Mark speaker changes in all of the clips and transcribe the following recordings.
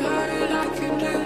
Speaker 1: harder I can do.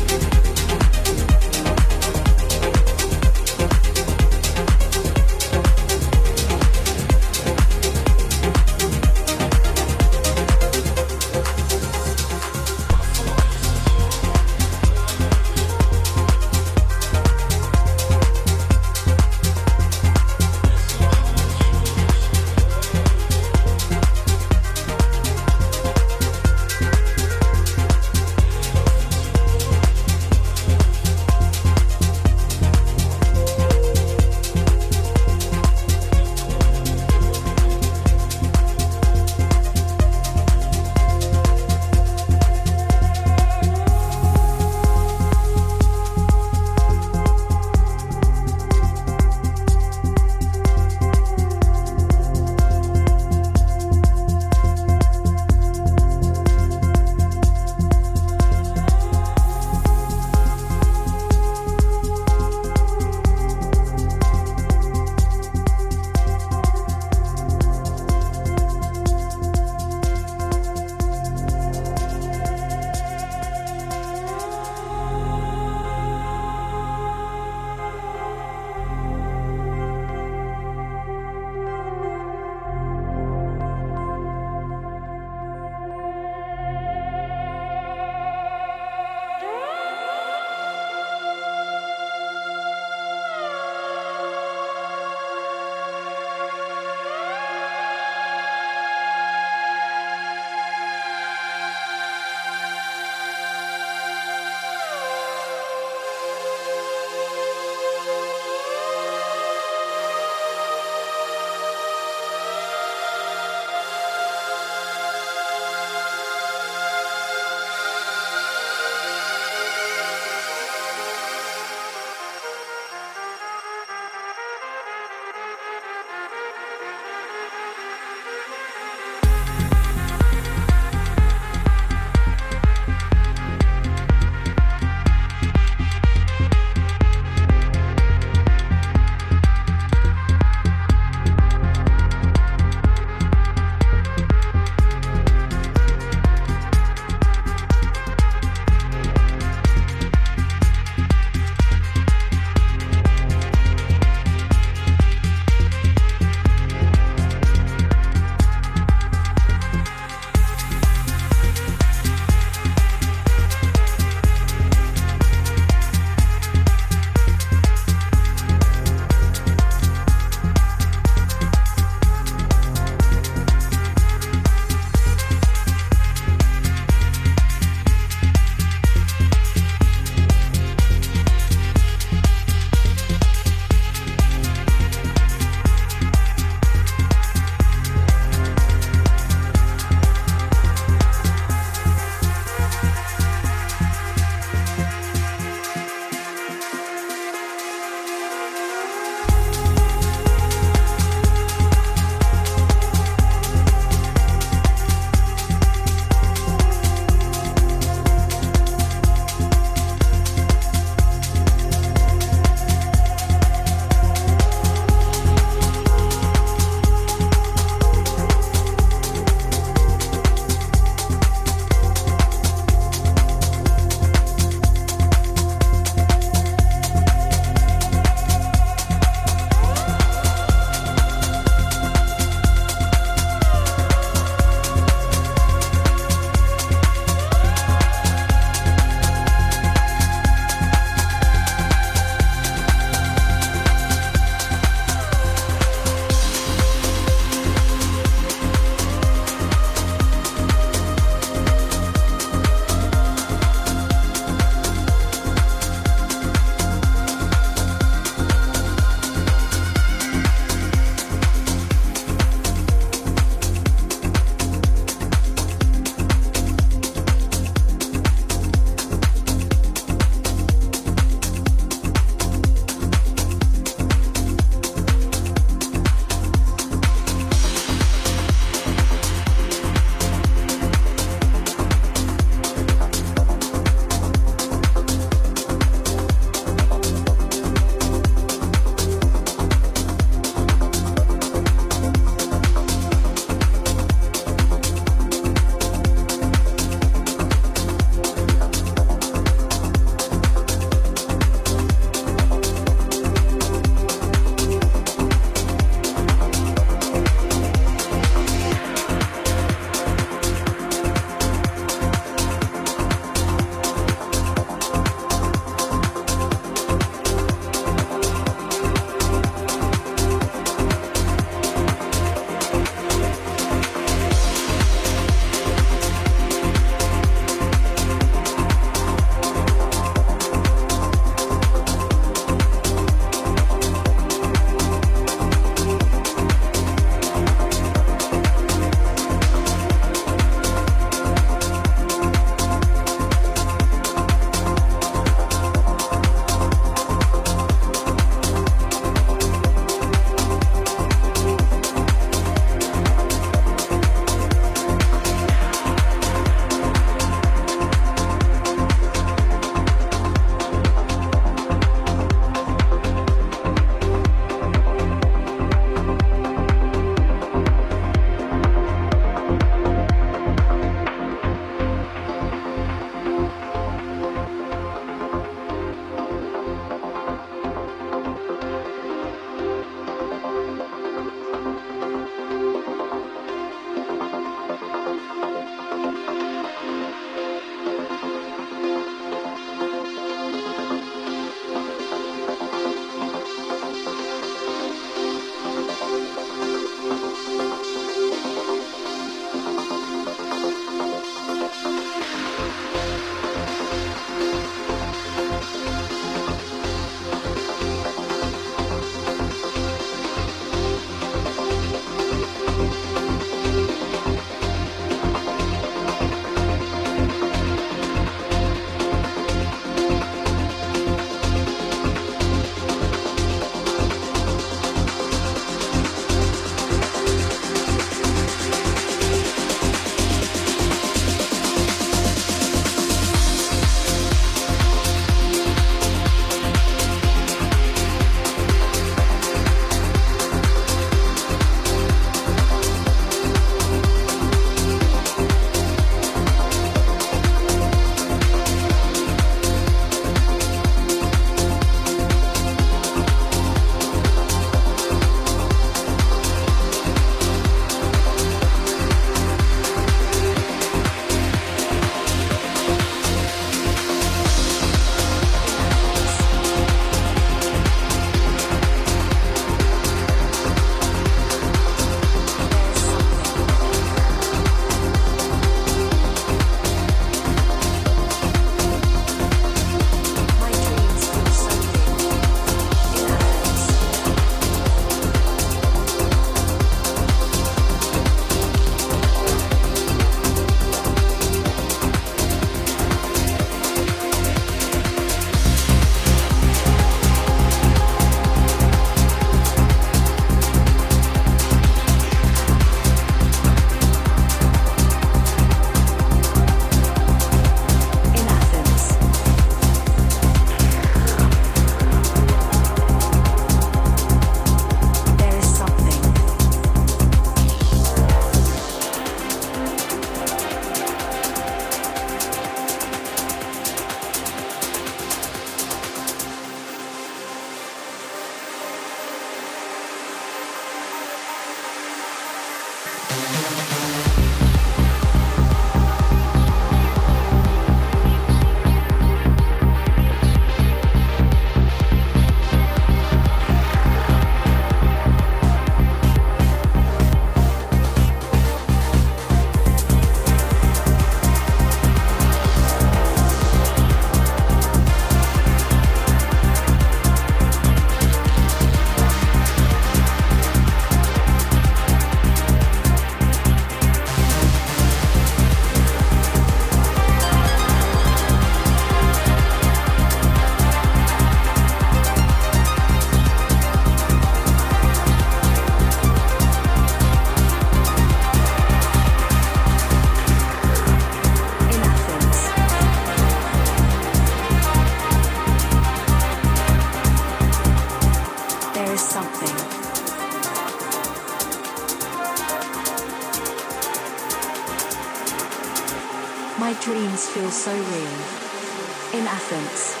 Speaker 2: so real. In Athens.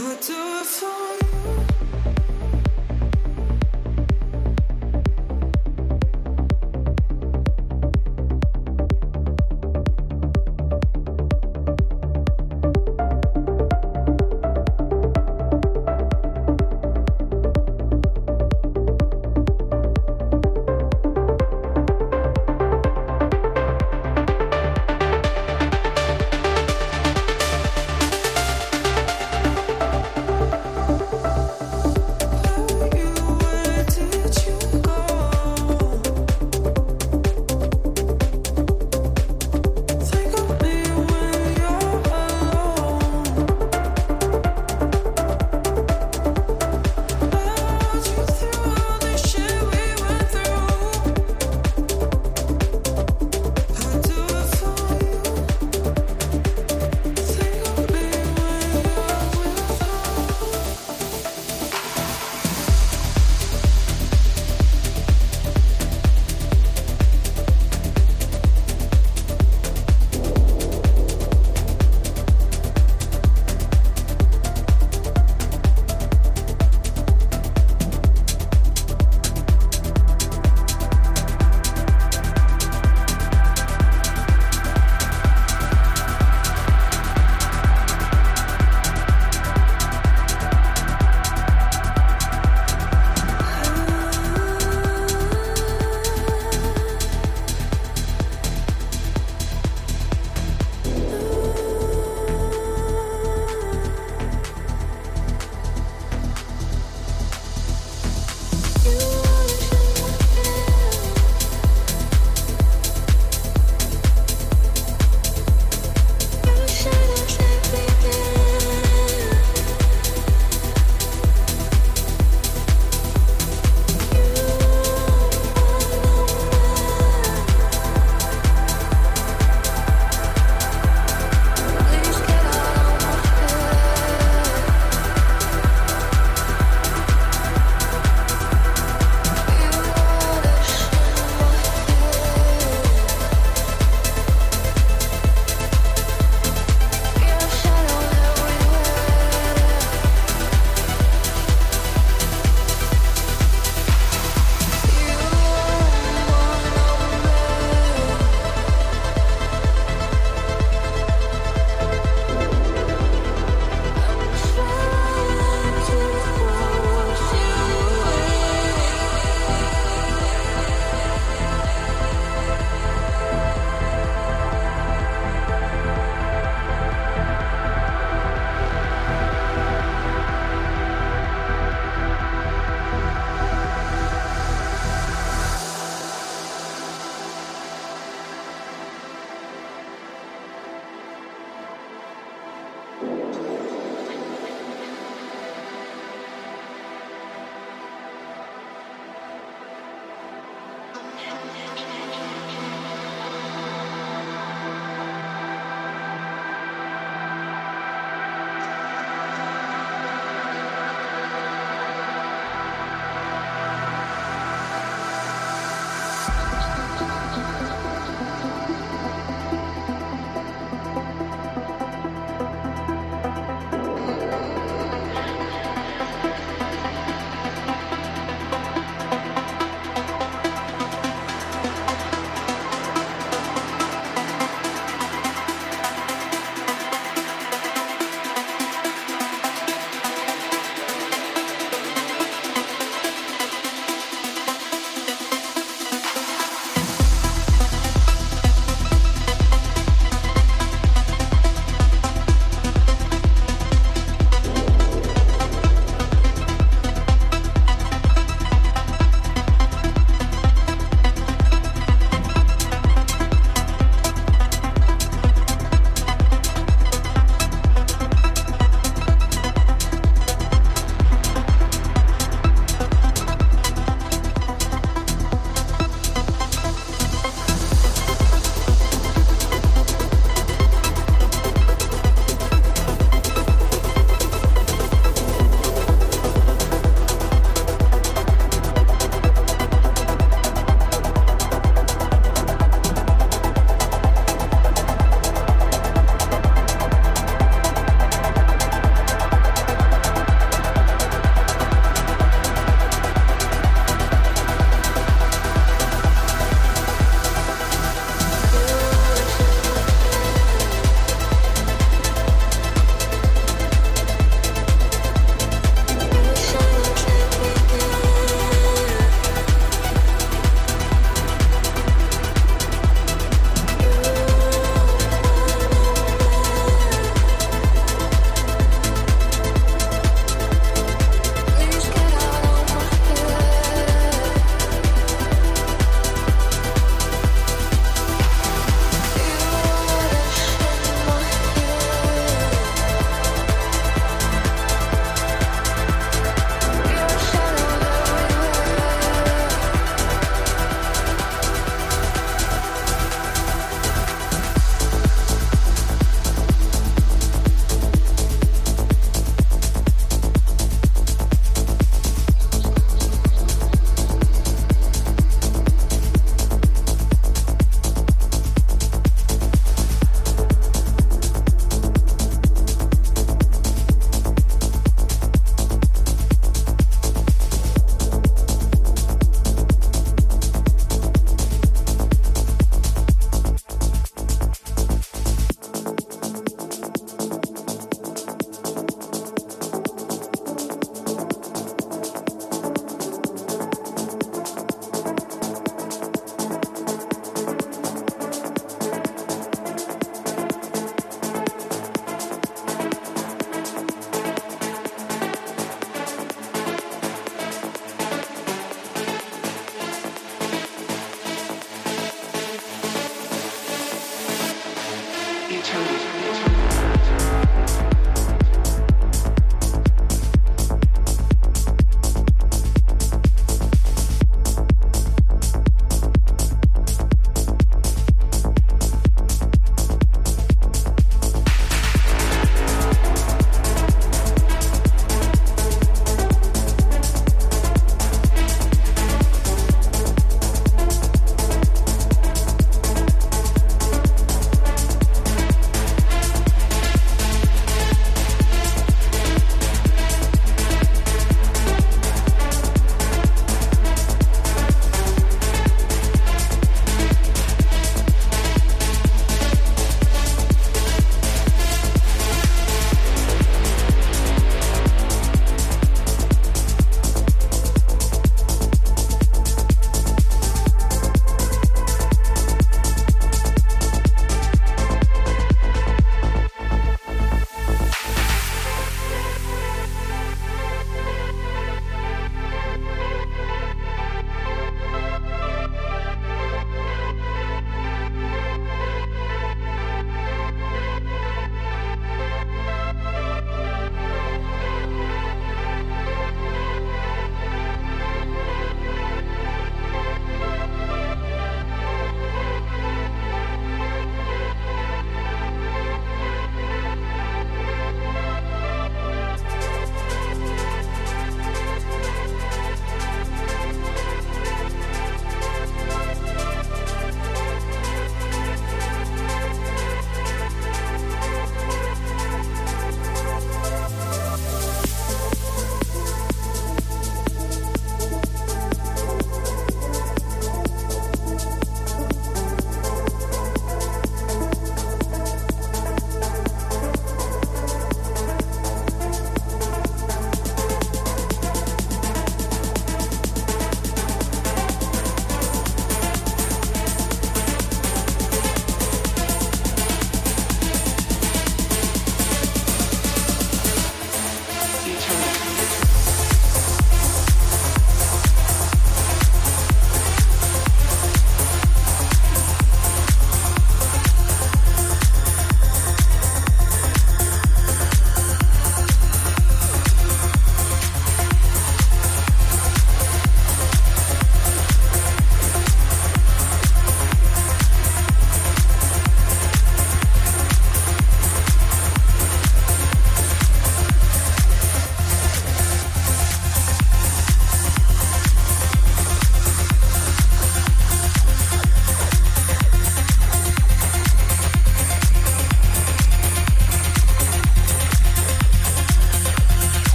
Speaker 1: I do it for you.